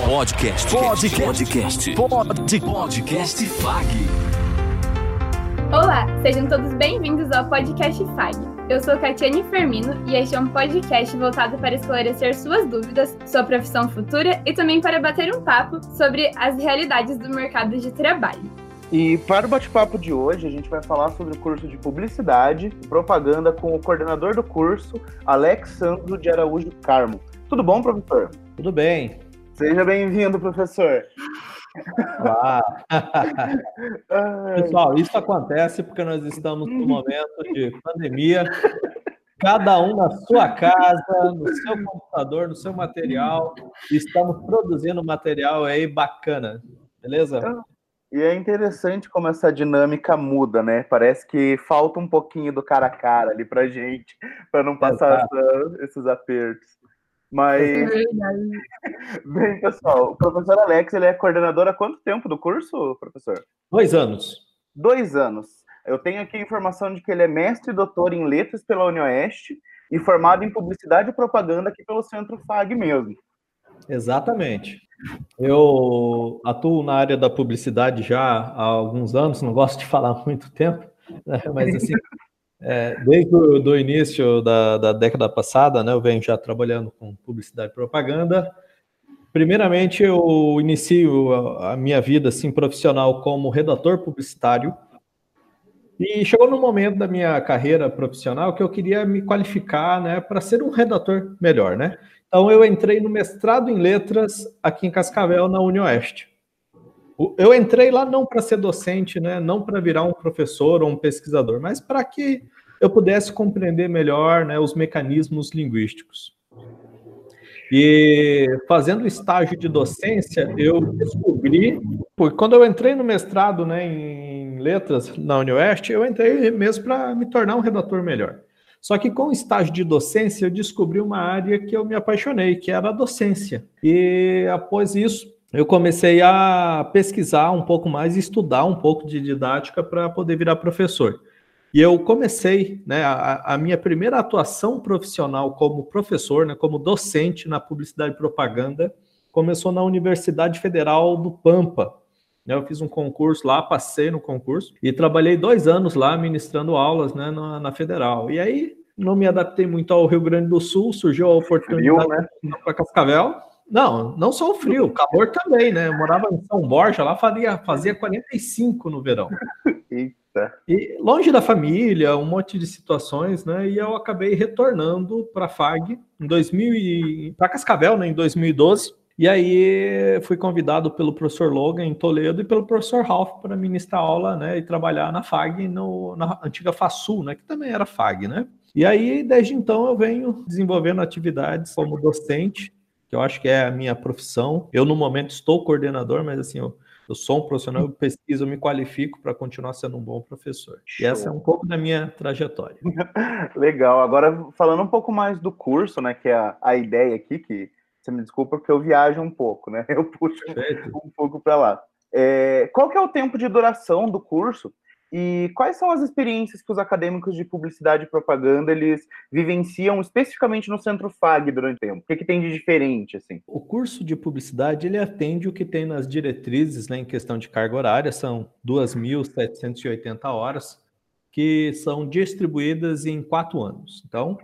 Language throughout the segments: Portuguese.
Podcast. Podcast. Podcast. Podcast FAG. Olá, sejam todos bem-vindos ao Podcast FAG. Eu sou Catiane Fermino e este é um podcast voltado para esclarecer suas dúvidas, sua profissão futura e também para bater um papo sobre as realidades do mercado de trabalho. E para o bate-papo de hoje, a gente vai falar sobre o curso de Publicidade e Propaganda com o coordenador do curso, Alexandro de Araújo Carmo. Tudo bom, professor? Tudo bem. Seja bem-vindo, professor. Ah. Pessoal, isso acontece porque nós estamos num momento de pandemia, cada um na sua casa, no seu computador, no seu material, estamos produzindo material aí bacana, beleza? E é interessante como essa dinâmica muda, né? Parece que falta um pouquinho do cara a cara ali pra gente, para não passar essa, esses apertos. Mas, é bem, pessoal, o professor Alex, ele é coordenador há quanto tempo do curso, professor? Dois anos. Dois anos. Eu tenho aqui a informação de que ele é mestre e doutor em letras pela UniOeste e formado em publicidade e propaganda aqui pelo Centro FAG mesmo. Exatamente. Eu atuo na área da publicidade já há alguns anos, não gosto de falar muito tempo, né? mas assim, é, desde o início da, da, década passada, né, eu venho já trabalhando com publicidade e propaganda. Primeiramente, eu inicio a, a minha vida assim, profissional como redator publicitário, e chegou no momento da minha carreira profissional que eu queria me qualificar né, para ser um redator melhor, né? Então, eu entrei no mestrado em letras aqui em Cascavel, na UniOeste. Eu entrei lá não para ser docente, né, não para virar um professor ou um pesquisador, mas para que eu pudesse compreender melhor né, os mecanismos linguísticos. E fazendo estágio de docência, eu descobri, porque quando eu entrei no mestrado né, em letras na UniOeste, eu entrei mesmo para me tornar um redator melhor. Só que com o estágio de docência, eu descobri uma área que eu me apaixonei, que era a docência. E após isso, eu comecei a pesquisar um pouco mais e estudar um pouco de didática para poder virar professor. E eu comecei, né, a, a, minha primeira atuação profissional como professor, né, como docente na publicidade e propaganda, começou na Universidade Federal do Pampa. Eu fiz um concurso lá, passei no concurso e trabalhei dois anos lá ministrando aulas né, na, na Federal. E aí não me adaptei muito ao Rio Grande do Sul, surgiu a oportunidade né? para Cascavel. Não, não só o frio, o calor também, né? Eu morava em São Borja, lá fazia, fazia 45 no verão. Eita. E longe da família, um monte de situações, né? E eu acabei retornando para a FAG em 2000 para Cascavel, né, em 2012. E aí fui convidado pelo professor Logan em Toledo e pelo professor Ralph para ministrar aula, né, e trabalhar na FAG, no, na antiga FASUL, né, que também era FAG, né. E aí, desde então, eu venho desenvolvendo atividades como docente, que eu acho que é a minha profissão. Eu, no momento, estou coordenador, mas assim, eu, eu sou um profissional, eu pesquiso, eu me qualifico para continuar sendo um bom professor. Show. E essa é um pouco da minha trajetória. Legal. Agora, falando um pouco mais do curso, né, que é a, a ideia aqui, que você me desculpa porque eu viajo um pouco, né? Eu puxo um, um pouco para lá. É, qual que é o tempo de duração do curso e quais são as experiências que os acadêmicos de publicidade e propaganda eles vivenciam especificamente no Centro FAG durante o tempo? O que, que tem de diferente assim? O curso de publicidade ele atende o que tem nas diretrizes, né, em questão de carga horária, são 2.780 horas que são distribuídas em quatro anos. Então,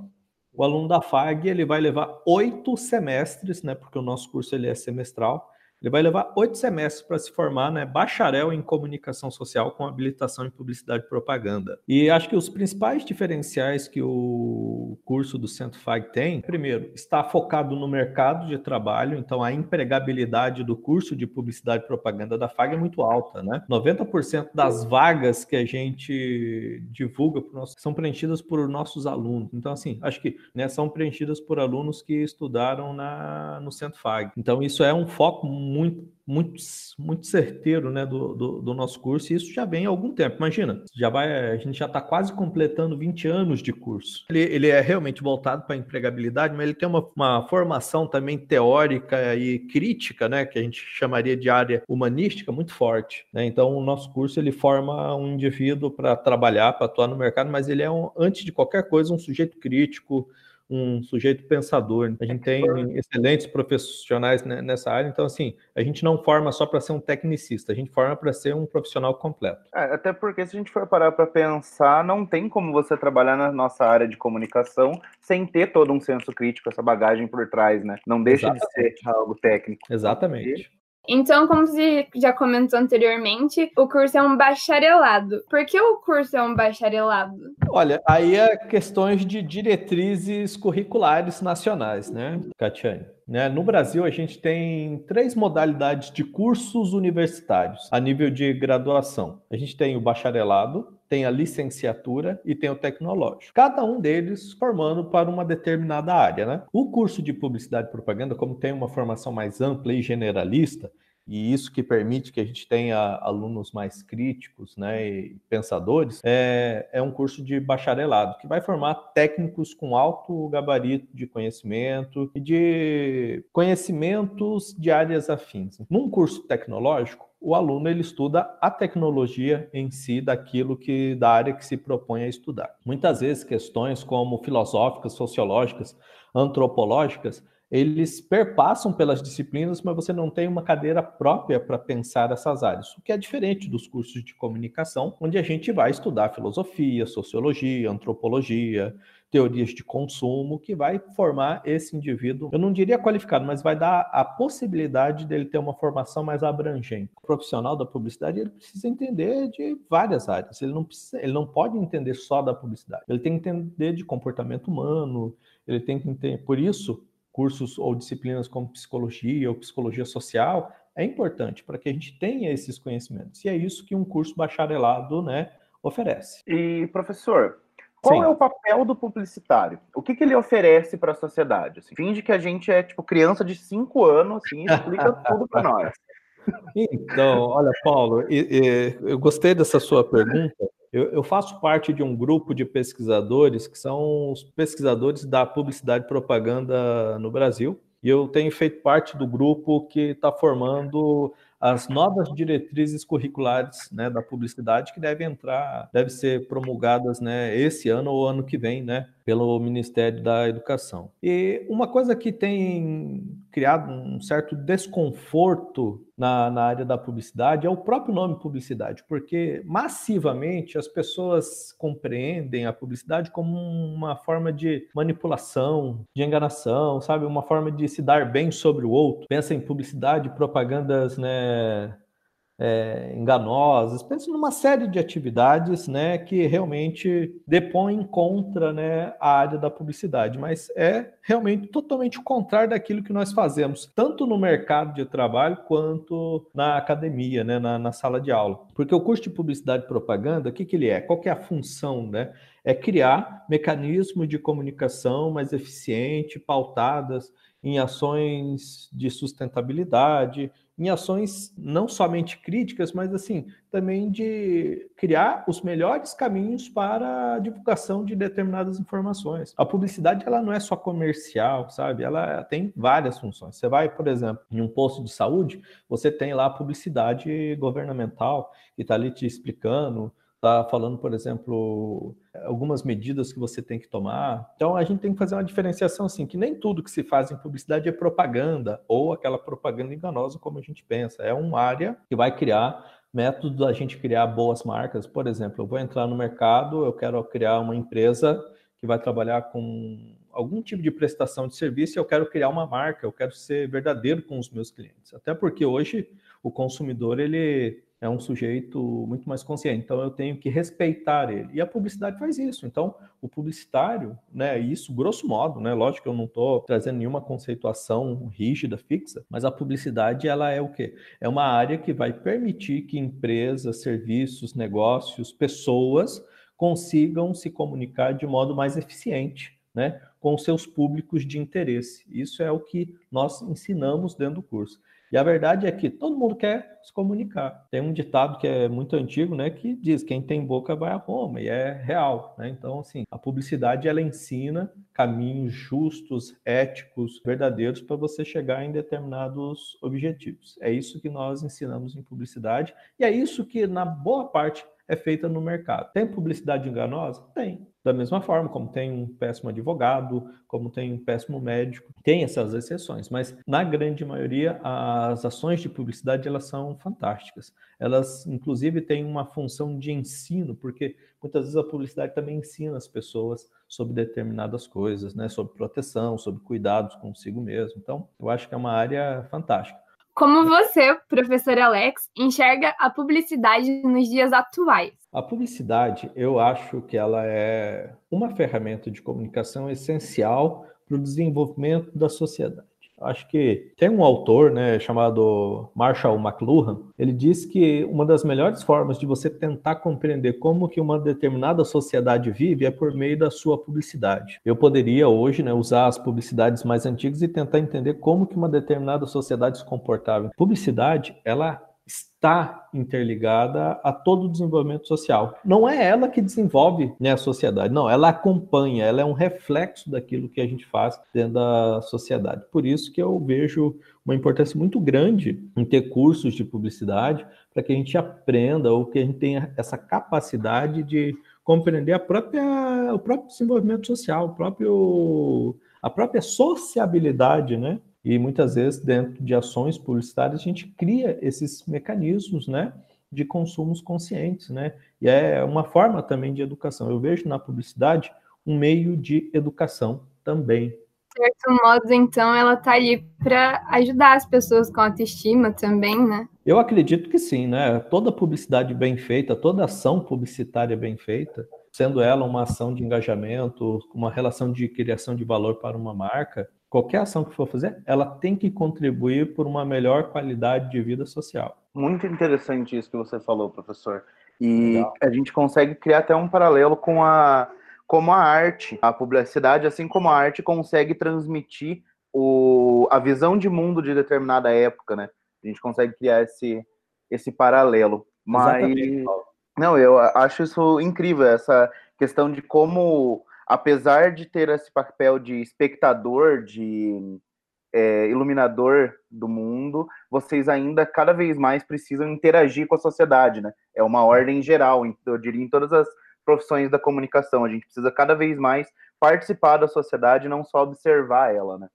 o aluno da FAG ele vai levar oito semestres, né? Porque o nosso curso ele é semestral. Ele vai levar oito semestres para se formar, né? Bacharel em comunicação social com habilitação em publicidade e propaganda. E acho que os principais diferenciais que o curso do Centro FAG tem, primeiro, está focado no mercado de trabalho, então a empregabilidade do curso de publicidade e propaganda da FAG é muito alta, né? 90% das vagas que a gente divulga nosso, são preenchidas por nossos alunos. Então, assim, acho que né, são preenchidas por alunos que estudaram na, no Centro FAG. Então, isso é um foco muito, muito, muito certeiro né, do, do, do, nosso curso, e isso já vem há algum tempo. Imagina, já vai, a gente já está quase completando 20 anos de curso. Ele, ele é realmente voltado para a empregabilidade, mas ele tem uma, uma formação também teórica e crítica, né, que a gente chamaria de área humanística, muito forte. Né? Então, o nosso curso ele forma um indivíduo para trabalhar, para atuar no mercado, mas ele é, um, antes de qualquer coisa, um sujeito crítico, um sujeito pensador. A gente tem excelentes profissionais nessa área, então, assim, a gente não forma só para ser um tecnicista, a gente forma para ser um profissional completo. É, até porque, se a gente for parar para pensar, não tem como você trabalhar na nossa área de comunicação sem ter todo um senso crítico, essa bagagem por trás, né? Não deixa Exatamente. de ser algo técnico. Exatamente. Então, como você já comentou anteriormente, o curso é um bacharelado. Por que o curso é um bacharelado? Olha, aí é questões de diretrizes curriculares nacionais, né, Catiane? Né? No Brasil, a gente tem três modalidades de cursos universitários a nível de graduação. A gente tem o bacharelado, tem a licenciatura e tem o tecnológico. Cada um deles formando para uma determinada área, né? O curso de publicidade e propaganda, como tem uma formação mais ampla e generalista, e isso que permite que a gente tenha alunos mais críticos né, e pensadores, é, é um curso de bacharelado, que vai formar técnicos com alto gabarito de conhecimento e de conhecimentos de áreas afins. Num curso tecnológico, o aluno ele estuda a tecnologia em si daquilo que da área que se propõe a estudar. Muitas vezes questões como filosóficas, sociológicas, antropológicas, eles perpassam pelas disciplinas, mas você não tem uma cadeira própria para pensar essas áreas, o que é diferente dos cursos de comunicação, onde a gente vai estudar filosofia, sociologia, antropologia, teorias de consumo, que vai formar esse indivíduo, eu não diria qualificado, mas vai dar a possibilidade dele ter uma formação mais abrangente. O profissional da publicidade ele precisa entender de várias áreas, ele não, precisa, ele não pode entender só da publicidade, ele tem que entender de comportamento humano, ele tem que entender, por isso, cursos ou disciplinas como psicologia ou psicologia social é importante para que a gente tenha esses conhecimentos. E é isso que um curso bacharelado né, oferece. E, professor, qual Sim. é o papel do publicitário? O que, que ele oferece para a sociedade? Assim, finge que a gente é tipo criança de 5 anos assim, e explica tudo para nós. Então, olha, Paulo, eu gostei dessa sua pergunta, eu, eu, faço parte de um grupo de pesquisadores que são os pesquisadores da publicidade e propaganda no Brasil. E eu tenho feito parte do grupo que está formando as novas diretrizes curriculares né, da publicidade que devem entrar, devem ser promulgadas né, esse ano ou ano que vem, né, pelo Ministério da Educação. E uma coisa que tem criado um certo desconforto na, na área da publicidade é o próprio nome publicidade, porque massivamente as pessoas compreendem a publicidade como uma forma de manipulação, de enganação, sabe? Uma forma de se dar bem sobre o outro. Pensa em publicidade, propagandas, né? É, enganosas, pensa numa série de atividades né, que realmente depõem contra né, a área da publicidade, mas é realmente totalmente o contrário daquilo que nós fazemos, tanto no mercado de trabalho quanto na academia, né, na, na sala de aula. Porque o curso de publicidade e propaganda, o que, que ele é? Qual que é a função? Né? É criar mecanismos de comunicação mais eficiente, pautadas em ações de sustentabilidade, em ações não somente críticas, mas assim, também de criar os melhores caminhos para a divulgação de determinadas informações. A publicidade ela não é só comercial, sabe? Ela tem várias funções. Você vai, por exemplo, em um posto de saúde, você tem lá a publicidade governamental que está ali te explicando está falando, por exemplo, algumas medidas que você tem que tomar. Então a gente tem que fazer uma diferenciação assim, que nem tudo que se faz em publicidade é propaganda ou aquela propaganda enganosa como a gente pensa. É uma área que vai criar métodos da gente criar boas marcas. Por exemplo, eu vou entrar no mercado, eu quero criar uma empresa que vai trabalhar com algum tipo de prestação de serviço e eu quero criar uma marca, eu quero ser verdadeiro com os meus clientes. Até porque hoje o consumidor ele é um sujeito muito mais consciente, então eu tenho que respeitar ele. E a publicidade faz isso. Então, o publicitário, né, isso grosso modo, né, lógico que eu não estou trazendo nenhuma conceituação rígida, fixa, mas a publicidade ela é o quê? É uma área que vai permitir que empresas, serviços, negócios, pessoas consigam se comunicar de modo mais eficiente, né, com seus públicos de interesse. Isso é o que nós ensinamos dentro do curso. E a verdade é que todo mundo quer se comunicar. Tem um ditado que é muito antigo, né, que diz: quem tem boca vai a Roma, e é real, né? Então, assim, a publicidade ela ensina caminhos justos, éticos, verdadeiros para você chegar em determinados objetivos. É isso que nós ensinamos em publicidade e é isso que na boa parte é feita no mercado. Tem publicidade enganosa? Tem. Da mesma forma, como tem um péssimo advogado, como tem um péssimo médico, tem essas exceções, mas na grande maioria as ações de publicidade elas são fantásticas. Elas, inclusive, têm uma função de ensino, porque muitas vezes a publicidade também ensina as pessoas sobre determinadas coisas, né? Sobre proteção, sobre cuidados consigo mesmo. Então, eu acho que é uma área fantástica. Como você, professor Alex, enxerga a publicidade nos dias atuais? A publicidade, eu acho que ela é uma ferramenta de comunicação essencial para o desenvolvimento da sociedade. Acho que tem um autor, né, chamado Marshall McLuhan, ele diz que uma das melhores formas de você tentar compreender como que uma determinada sociedade vive é por meio da sua publicidade. Eu poderia hoje, né, usar as publicidades mais antigas e tentar entender como que uma determinada sociedade se comportava. Publicidade, ela está interligada a todo o desenvolvimento social. Não é ela que desenvolve né, a sociedade, não, ela acompanha, ela é um reflexo daquilo que a gente faz dentro da sociedade. Por isso que eu vejo uma importância muito grande em ter cursos de publicidade para que a gente aprenda ou que a gente tenha essa capacidade de compreender a própria, o próprio desenvolvimento social, o próprio, a própria sociabilidade, né? E muitas vezes, dentro de ações publicitárias, a gente cria esses mecanismos, né? De consumos conscientes, né? E é uma forma também de educação. Eu vejo na publicidade um meio de educação também. De certo modo, então, ela está ali para ajudar as pessoas com autoestima também, né? Eu acredito que sim, né? Toda publicidade bem feita, toda ação publicitária bem feita, sendo ela uma ação de engajamento, uma relação de criação de valor para uma marca, qualquer ação que for fazer, ela tem que contribuir por uma melhor qualidade de vida social. Muito interessante isso que você falou, professor. E Legal. a gente consegue criar até um paralelo com a como a arte, a publicidade, assim como a arte consegue transmitir o, a visão de mundo de determinada época, né? A gente consegue criar esse, esse paralelo. Mas Exatamente. não, eu acho isso incrível essa questão de como apesar de ter esse papel de espectador, de é, iluminador do mundo, vocês ainda cada vez mais precisam interagir com a sociedade, né? É uma ordem geral, eu diria, em todas as profissões da comunicação. A gente precisa cada vez mais participar da sociedade, não só observar ela, né?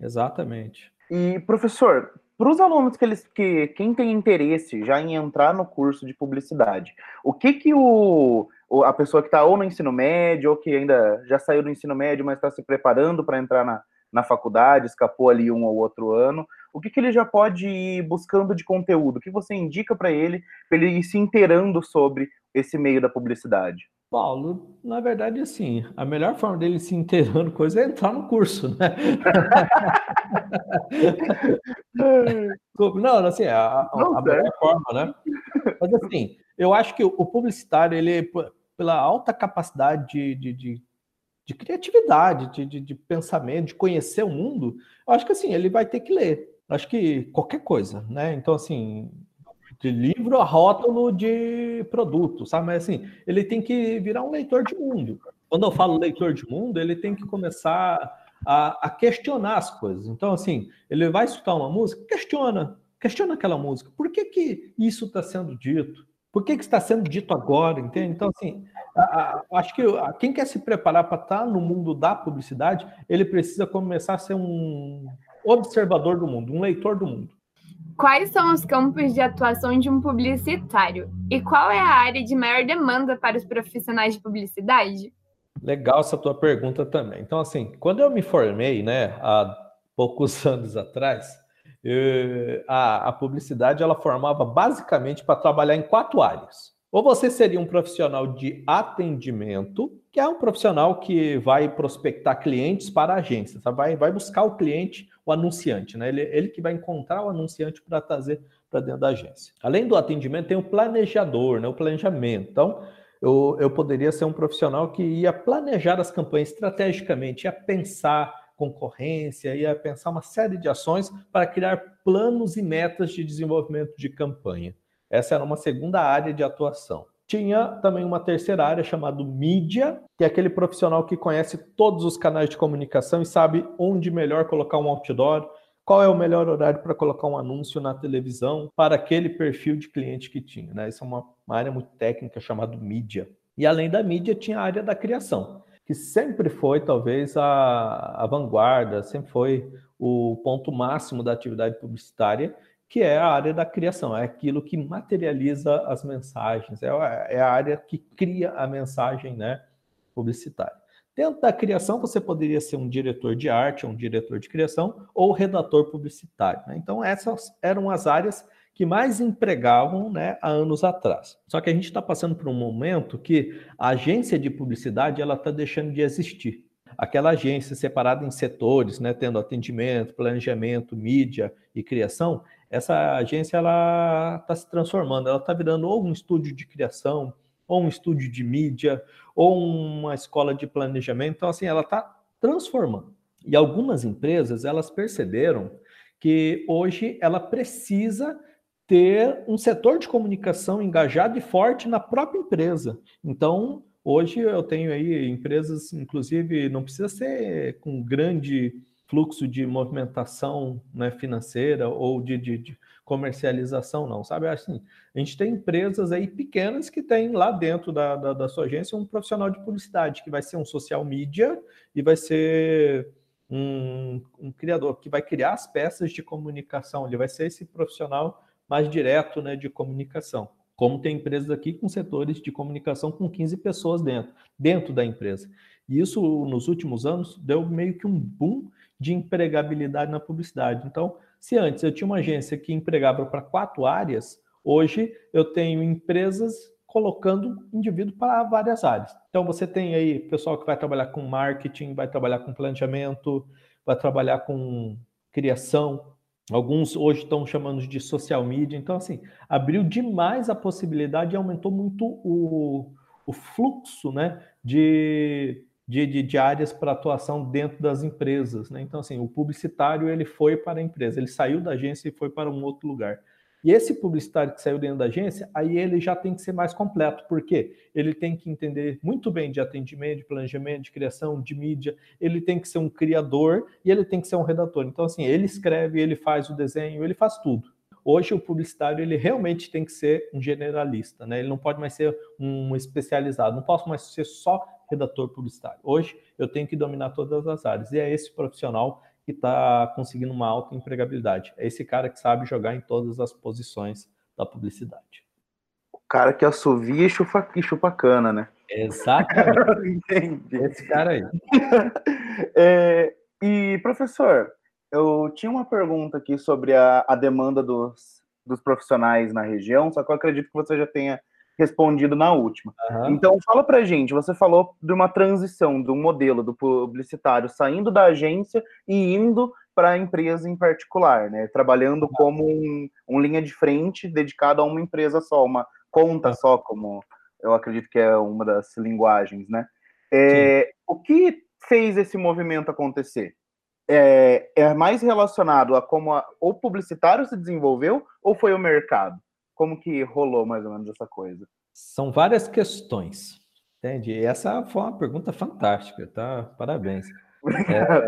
Exatamente. E, professor, para os alunos que eles que quem tem interesse já em entrar no curso de publicidade, o que que o a pessoa que está ou no ensino médio, ou que ainda já saiu do ensino médio, mas está se preparando para entrar na, na faculdade, escapou ali um ou outro ano, o que, que ele já pode ir buscando de conteúdo? O que você indica para ele, para ele ir se inteirando sobre esse meio da publicidade? Paulo, na verdade, assim, a melhor forma dele se inteirando coisa é entrar no curso, né? Não, assim, a, a, a melhor forma, né? Mas assim, eu acho que o publicitário, ele pela alta capacidade de, de, de, de criatividade, de, de, de, pensamento, de conhecer o mundo, eu acho que assim, ele vai ter que ler. Eu acho que qualquer coisa, né? Então, assim, de livro a rótulo de produto, sabe? Mas assim, ele tem que virar um leitor de mundo. Quando eu falo leitor de mundo, ele tem que começar a, a questionar as coisas. Então, assim, ele vai escutar uma música, questiona, questiona aquela música. Por que, que isso está sendo dito? Por que, que está sendo dito agora, entende? Então, assim, a, a, acho que a, quem quer se preparar para estar no mundo da publicidade, ele precisa começar a ser um observador do mundo, um leitor do mundo. Quais são os campos de atuação de um publicitário? E qual é a área de maior demanda para os profissionais de publicidade? Legal essa tua pergunta também. Então, assim, quando eu me formei, né, há poucos anos atrás, a, a publicidade ela formava basicamente para trabalhar em quatro áreas. Ou você seria um profissional de atendimento, que é um profissional que vai prospectar clientes para a agência, tá? vai, vai buscar o cliente, o anunciante, né? Ele, ele que vai encontrar o anunciante para trazer para dentro da agência. Além do atendimento, tem o planejador, né? o planejamento. Então, eu, eu poderia ser um profissional que ia planejar as campanhas estrategicamente, ia pensar concorrência, ia pensar uma série de ações para criar planos e metas de desenvolvimento de campanha. Essa era uma segunda área de atuação. Tinha também uma terceira área chamada mídia, que é aquele profissional que conhece todos os canais de comunicação e sabe onde melhor colocar um outdoor, qual é o melhor horário para colocar um anúncio na televisão para aquele perfil de cliente que tinha. Né? Isso é uma, uma área muito técnica chamada mídia. E além da mídia, tinha a área da criação, que sempre foi, talvez, a, a vanguarda, sempre foi o ponto máximo da atividade publicitária, que é a área da criação, é aquilo que materializa as mensagens, é, é a área que cria a mensagem né, publicitária. Dentro da criação, você poderia ser um diretor de arte, um diretor de criação, ou redator publicitário. Né? Então, essas eram as áreas que mais empregavam né, há anos atrás. Só que a gente está passando por um momento que a agência de publicidade ela está deixando de existir. Aquela agência separada em setores, né, tendo atendimento, planejamento, mídia e criação, essa agência ela está se transformando, ela está virando ou um estúdio de criação, ou um estúdio de mídia, ou uma escola de planejamento. Então, assim, ela está transformando. E algumas empresas, elas perceberam que hoje ela precisa ter um setor de comunicação engajado e forte na própria empresa. Então, hoje eu tenho aí empresas, inclusive, não precisa ser com grande fluxo de movimentação né, financeira ou de, de, de, comercialização, não, sabe? Assim, a gente tem empresas aí pequenas que tem lá dentro da, da, da, sua agência um profissional de publicidade, que vai ser um social media e vai ser um, um criador, que vai criar as peças de comunicação, ele vai ser esse profissional mais direto né, de comunicação. Como tem empresas aqui com setores de comunicação com 15 pessoas dentro, dentro da empresa. E isso, nos últimos anos, deu meio que um boom de empregabilidade na publicidade. Então, se antes eu tinha uma agência que empregava para quatro áreas, hoje eu tenho empresas colocando indivíduo para várias áreas. Então, você tem aí pessoal que vai trabalhar com marketing, vai trabalhar com planejamento, vai trabalhar com criação. Alguns hoje estão chamando de social media. Então, assim, abriu demais a possibilidade e aumentou muito o, o fluxo né, de de, de, de áreas para atuação dentro das empresas. Né? Então, assim, o publicitário ele foi para a empresa, ele saiu da agência e foi para um outro lugar. E esse publicitário que saiu dentro da agência, aí ele já tem que ser mais completo, porque ele tem que entender muito bem de atendimento, de planejamento, de criação, de mídia, ele tem que ser um criador e ele tem que ser um redator. Então, assim, ele escreve, ele faz o desenho, ele faz tudo. Hoje o publicitário ele realmente tem que ser um generalista, né? Ele não pode mais ser um especializado, não posso mais ser só redator publicitário. Hoje eu tenho que dominar todas as áreas. E é esse profissional que está conseguindo uma alta empregabilidade. É esse cara que sabe jogar em todas as posições da publicidade. O cara que assovia e chupa, e chupa cana, né? Exatamente. Entendi. Esse cara aí. é, e, professor, eu tinha uma pergunta aqui sobre a, a demanda dos, dos profissionais na região, só que eu acredito que você já tenha respondido na última. Uhum. Então, fala pra gente, você falou de uma transição, de um modelo do publicitário saindo da agência e indo para a empresa em particular, né? Trabalhando uhum. como um, um, linha de frente dedicado a uma empresa só, uma conta uhum. só, como eu acredito que é uma das linguagens, né? É, o que fez esse movimento acontecer? É, é mais relacionado a como a, o publicitário se desenvolveu ou foi o mercado? Como que rolou mais ou menos essa coisa? São várias questões, entende? E essa foi uma pergunta fantástica, tá? Parabéns. É,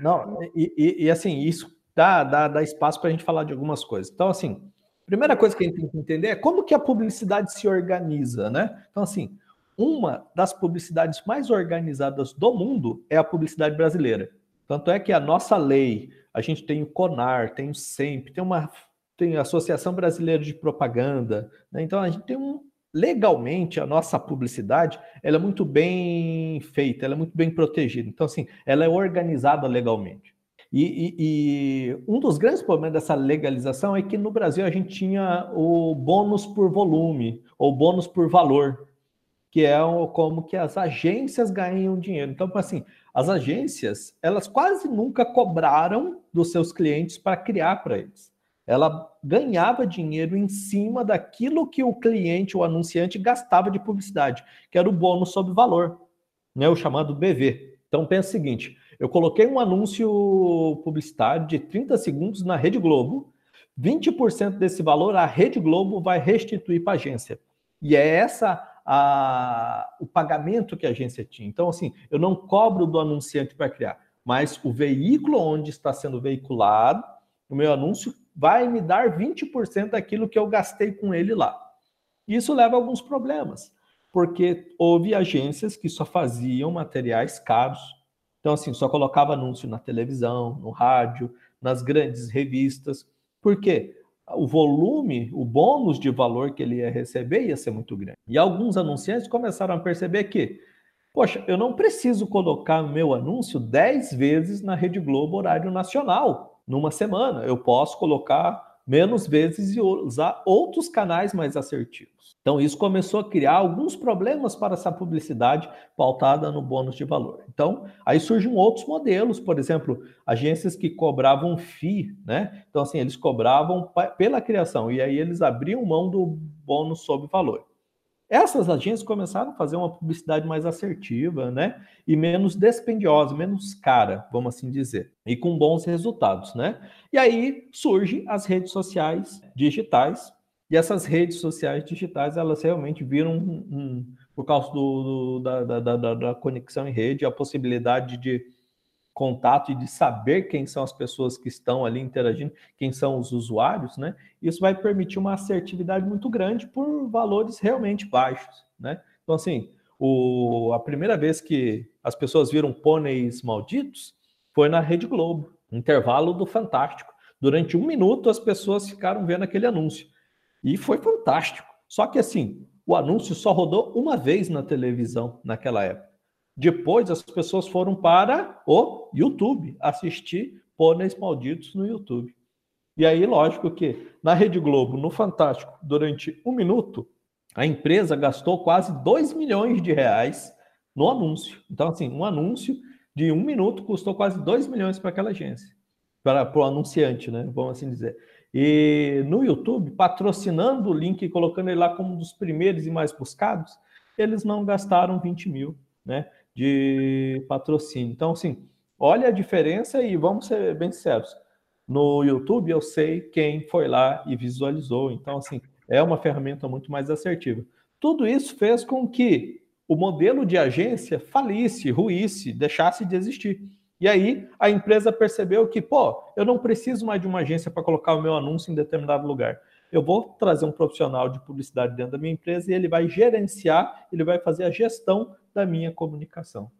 não, e, e, e, assim, isso dá, dá, dá espaço para a gente falar de algumas coisas. Então, assim, primeira coisa que a gente tem que entender é como que a publicidade se organiza, né? Então, assim, uma das publicidades mais organizadas do mundo é a publicidade brasileira. Tanto é que a nossa lei, a gente tem o CONAR, tem o SEMP, tem uma tem a Associação Brasileira de Propaganda, né? então a gente tem um legalmente a nossa publicidade ela é muito bem feita, ela é muito bem protegida. Então assim, ela é organizada legalmente. E, e, e, um dos grandes problemas dessa legalização é que no Brasil a gente tinha o bônus por volume ou bônus por valor, que é como que as agências ganham dinheiro. Então, assim, as agências elas quase nunca cobraram dos seus clientes para criar para eles ela ganhava dinheiro em cima daquilo que o cliente, o anunciante, gastava de publicidade, que era o bônus sobre valor, né, o chamado BV. Então pensa o seguinte: eu coloquei um anúncio publicitário de 30 segundos na Rede Globo, 20% desse valor a Rede Globo vai restituir para a agência. E é essa a, o pagamento que a agência tinha. Então, assim, eu não cobro do anunciante para criar, mas o veículo onde está sendo veiculado o meu anúncio vai me dar 20% daquilo que eu gastei com ele lá. Isso leva a alguns problemas. porque houve agências que só faziam materiais caros. Então, assim, só colocava anúncio na televisão, no rádio, nas grandes revistas. Por quê? O volume, o bônus de valor que ele ia receber ia ser muito grande. E alguns anunciantes começaram a perceber que, poxa, eu não preciso colocar meu anúncio 10 vezes na Rede Globo horário nacional numa semana. Eu posso colocar menos vezes e usar outros canais mais assertivos. Então, isso começou a criar alguns problemas para essa publicidade pautada no bônus de valor. Então, aí surgem outros modelos, por exemplo, agências que cobravam FII, né? Então, assim, eles cobravam pela criação e aí eles abriam mão do bônus sob valor. Essas agências começaram a fazer uma publicidade mais assertiva, né? E menos dispendiosa, menos cara, vamos assim dizer, e com bons resultados, né? E aí surgem as redes sociais digitais, e essas redes sociais digitais, elas realmente viram, um, um, por causa do, do da, da, da, da conexão em rede, a possibilidade de contato e de saber quem são as pessoas que estão ali interagindo, quem são os usuários, né? Isso vai permitir uma assertividade muito grande por valores realmente baixos, né? Então, assim, o, a primeira vez que as pessoas viram pôneis malditos foi na Rede Globo, intervalo do Fantástico. Durante um minuto, as pessoas ficaram vendo aquele anúncio. E foi fantástico. Só que, assim, o anúncio só rodou uma vez na televisão naquela época. Depois as pessoas foram para o YouTube assistir Pôneis Malditos no YouTube. E aí, lógico que na Rede Globo, no Fantástico, durante um minuto, a empresa gastou quase 2 milhões de reais no anúncio. Então, assim, um anúncio de um minuto custou quase 2 milhões para aquela agência, para o anunciante, né? Vamos assim dizer. E no YouTube, patrocinando o link e colocando ele lá como um dos primeiros e mais buscados, eles não gastaram 20 mil, né? De patrocínio. Então, assim, olha a diferença e vamos ser bem sinceros. No YouTube eu sei quem foi lá e visualizou. Então, assim, é uma ferramenta muito mais assertiva. Tudo isso fez com que o modelo de agência falisse, ruísse, deixasse de existir. E aí a empresa percebeu que, pô, eu não preciso mais de uma agência para colocar o meu anúncio em determinado lugar. Eu vou trazer um profissional de publicidade dentro da minha empresa e ele vai gerenciar, ele vai fazer a gestão da minha comunicação.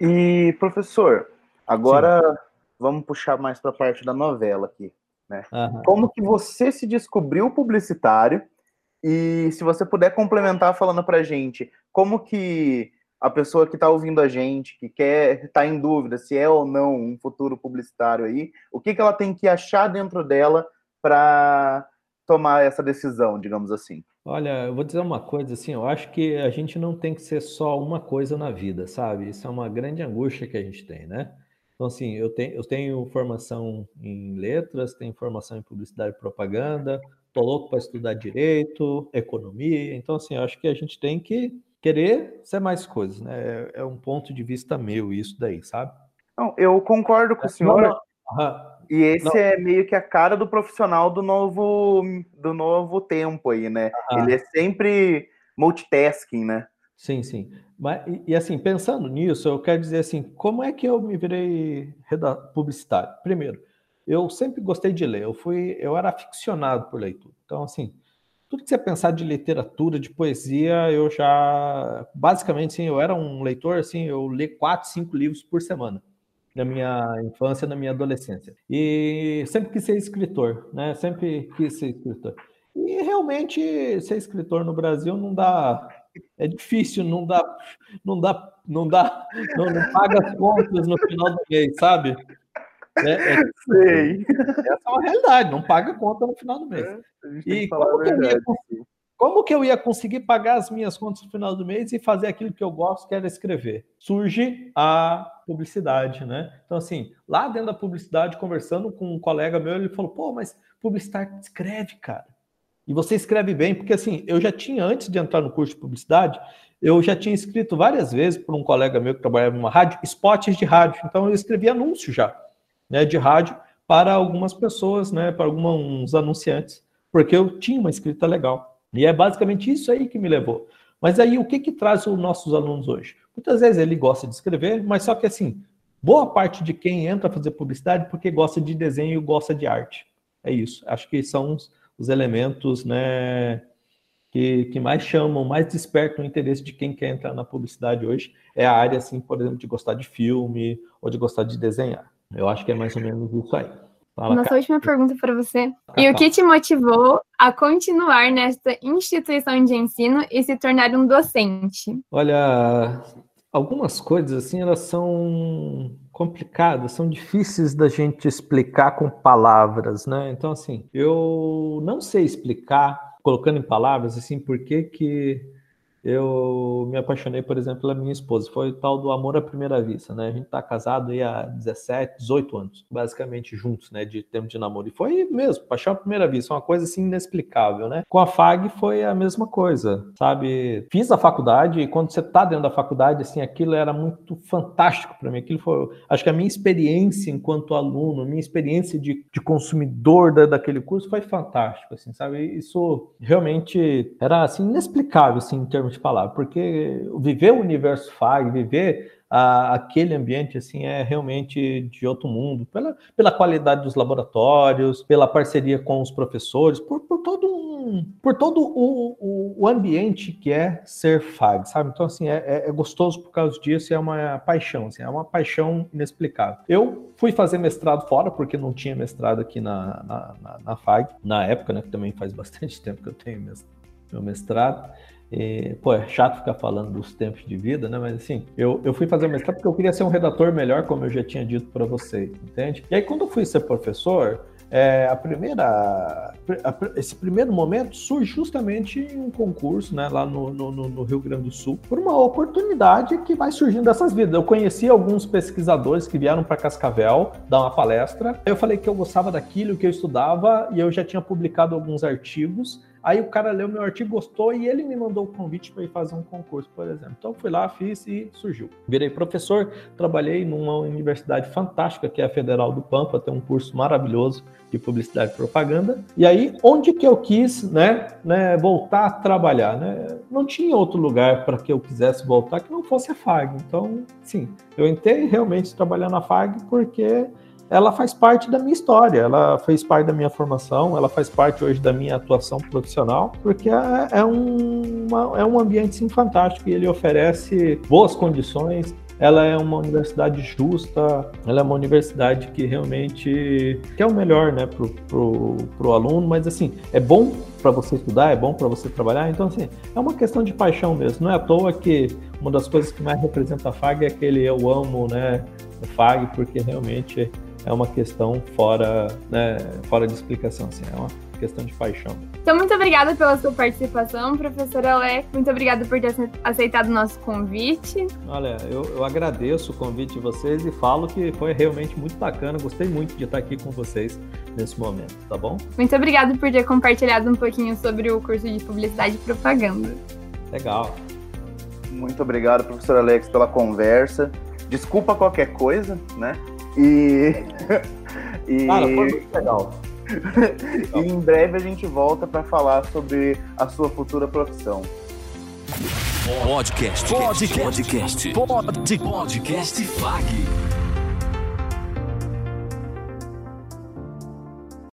E, professor, agora Sim. vamos puxar mais para a parte da novela aqui. Né? Como que você se descobriu publicitário? E se você puder complementar falando para gente, como que a pessoa que está ouvindo a gente, que quer estar tá em dúvida se é ou não um futuro publicitário aí, o que, que ela tem que achar dentro dela para tomar essa decisão, digamos assim? Olha, eu vou dizer uma coisa assim, eu acho que a gente não tem que ser só uma coisa na vida, sabe? Isso é uma grande angústia que a gente tem, né? Então, assim, eu tenho, eu tenho formação em letras, tenho formação em publicidade e propaganda, tô louco para estudar direito, economia. Então, assim, eu acho que a gente tem que querer ser mais coisas, né? É, é um ponto de vista meu isso daí, sabe? Não, eu concordo com o senhor. Não, não. E esse Não. é meio que a cara do profissional do novo do novo tempo aí, né? Ah. Ele é sempre multitasking, né? Sim, sim. Mas, e, assim, pensando nisso, eu quero dizer assim, como é que eu me virei publicitário? Primeiro, eu sempre gostei de ler, eu fui, eu era aficionado por leitura. Então, assim, tudo que você pensar de literatura, de poesia, eu já, basicamente, sim, eu era um leitor, assim, eu li quatro, cinco livros por semana na minha infância, na minha adolescência. E sempre quis ser escritor, né? Sempre quis ser escritor. E realmente ser escritor no Brasil não dá é difícil, não dá, não dá, não dá, não, não paga as contas no final do mês, sabe? É, é, Sei. Essa é uma realidade, não paga conta no final do mês. É, e como que, eu ia, como que eu ia conseguir pagar as minhas contas no final do mês e fazer aquilo que eu gosto, que era escrever? Surge a publicidade, né? Então, assim, lá dentro da publicidade, conversando com um colega meu, ele falou: pô, mas publicitário escreve, cara. E você escreve bem, porque assim, eu já tinha, antes de entrar no curso de publicidade, eu já tinha escrito várias vezes por um colega meu que trabalhava numa rádio, spots de rádio. Então, eu escrevi anúncio já, né, de rádio para algumas pessoas, né, para alguns anunciantes, porque eu tinha uma escrita legal. E é basicamente isso aí que me levou. Mas aí, o que que traz os nossos alunos hoje? Muitas vezes ele gosta de escrever, mas só que assim, boa parte de quem entra a fazer publicidade porque gosta de desenho e gosta de arte. É isso. Acho que são os, os elementos, né, que, que mais chamam, mais despertam o interesse de quem quer entrar na publicidade hoje é a área, assim, por exemplo, de gostar de filme ou de gostar de desenhar. Eu acho que é mais ou menos isso aí. Fala, Nossa cara. última pergunta para você. E o que te motivou a continuar nesta instituição de ensino e se tornar um docente? Olha, algumas coisas assim, elas são complicadas, são difíceis da gente explicar com palavras, né? Então assim, eu não sei explicar colocando em palavras, assim, por que que eu me apaixonei, por exemplo, pela minha esposa. Foi o tal do amor à primeira vista, né? A gente tá casado aí há 17, 18 anos, basicamente juntos, né? De tempo de namoro. E foi mesmo, paixão à primeira vista, uma coisa assim inexplicável, né? Com a FAG foi a mesma coisa, sabe? Fiz a faculdade e quando você tá dentro da faculdade, assim, aquilo era muito fantástico para mim. Aquilo foi, acho que a minha experiência enquanto aluno, minha experiência de, de consumidor da, daquele curso foi fantástico, assim, sabe? Isso realmente era, assim, inexplicável, assim, em termos de palavra, porque viver o universo FAG, viver a, aquele ambiente assim é realmente de outro mundo, pela, pela qualidade dos laboratórios, pela parceria com os professores, por, por todo um, por todo o, o, o, ambiente que é ser FAG, sabe? Então assim é, é, é gostoso por causa disso, é uma paixão, assim, é uma paixão inexplicável. Eu fui fazer mestrado fora porque não tinha mestrado aqui na, na, na, na FAG na época, né? Que também faz bastante tempo que eu tenho meu mestrado. E, pô, é chato ficar falando dos tempos de vida, né? Mas assim, eu, eu fui fazer mestrado porque eu queria ser um redator melhor, como eu já tinha dito para vocês, entende? E aí, quando eu fui ser professor, é, a primeira, a, esse primeiro momento surge justamente em um concurso, né, lá no, no, no, Rio Grande do Sul, por uma oportunidade que vai surgindo dessas vidas. Eu conheci alguns pesquisadores que vieram para Cascavel dar uma palestra. Eu falei que eu gostava daquilo que eu estudava e eu já tinha publicado alguns artigos. Aí o cara leu meu artigo, gostou e ele me mandou o convite para ir fazer um concurso, por exemplo. Então fui lá, fiz e surgiu. Virei professor, trabalhei numa universidade fantástica que é a Federal do Pampa, tem um curso maravilhoso de publicidade e propaganda. E aí, onde que eu quis, né, né voltar a trabalhar, né? Não tinha outro lugar para que eu quisesse voltar que não fosse a FAG. Então, sim, eu entrei realmente trabalhar na FAG porque ela faz parte da minha história, ela fez parte da minha formação, ela faz parte hoje da minha atuação profissional, porque é, é, um, uma, é um ambiente sim, fantástico e ele oferece boas condições, ela é uma universidade justa, ela é uma universidade que realmente quer o melhor né, para pro, pro aluno, mas assim, é bom para você estudar, é bom para você trabalhar, então assim, é uma questão de paixão mesmo, não é à toa que uma das coisas que mais representa a FAG é aquele eu amo, né, o FAG, porque realmente é uma questão fora, né, fora de explicação, assim, é uma questão de paixão. Então, muito obrigada pela sua participação, professora Alec. Muito obrigada por ter aceitado o nosso convite. Olha, eu, eu, agradeço o convite de vocês e falo que foi realmente muito bacana. Gostei muito de estar aqui com vocês nesse momento, tá bom? Muito obrigada por ter compartilhado um pouquinho sobre o curso de Publicidade e Propaganda. Legal. Muito obrigado, professor Alex, pela conversa. Desculpa qualquer coisa, né? E. e... Cara, foi muito legal. e em breve a gente volta para falar sobre a sua futura profissão. Podcast. Podcast. Podcast. Podcast. Podcast FAG.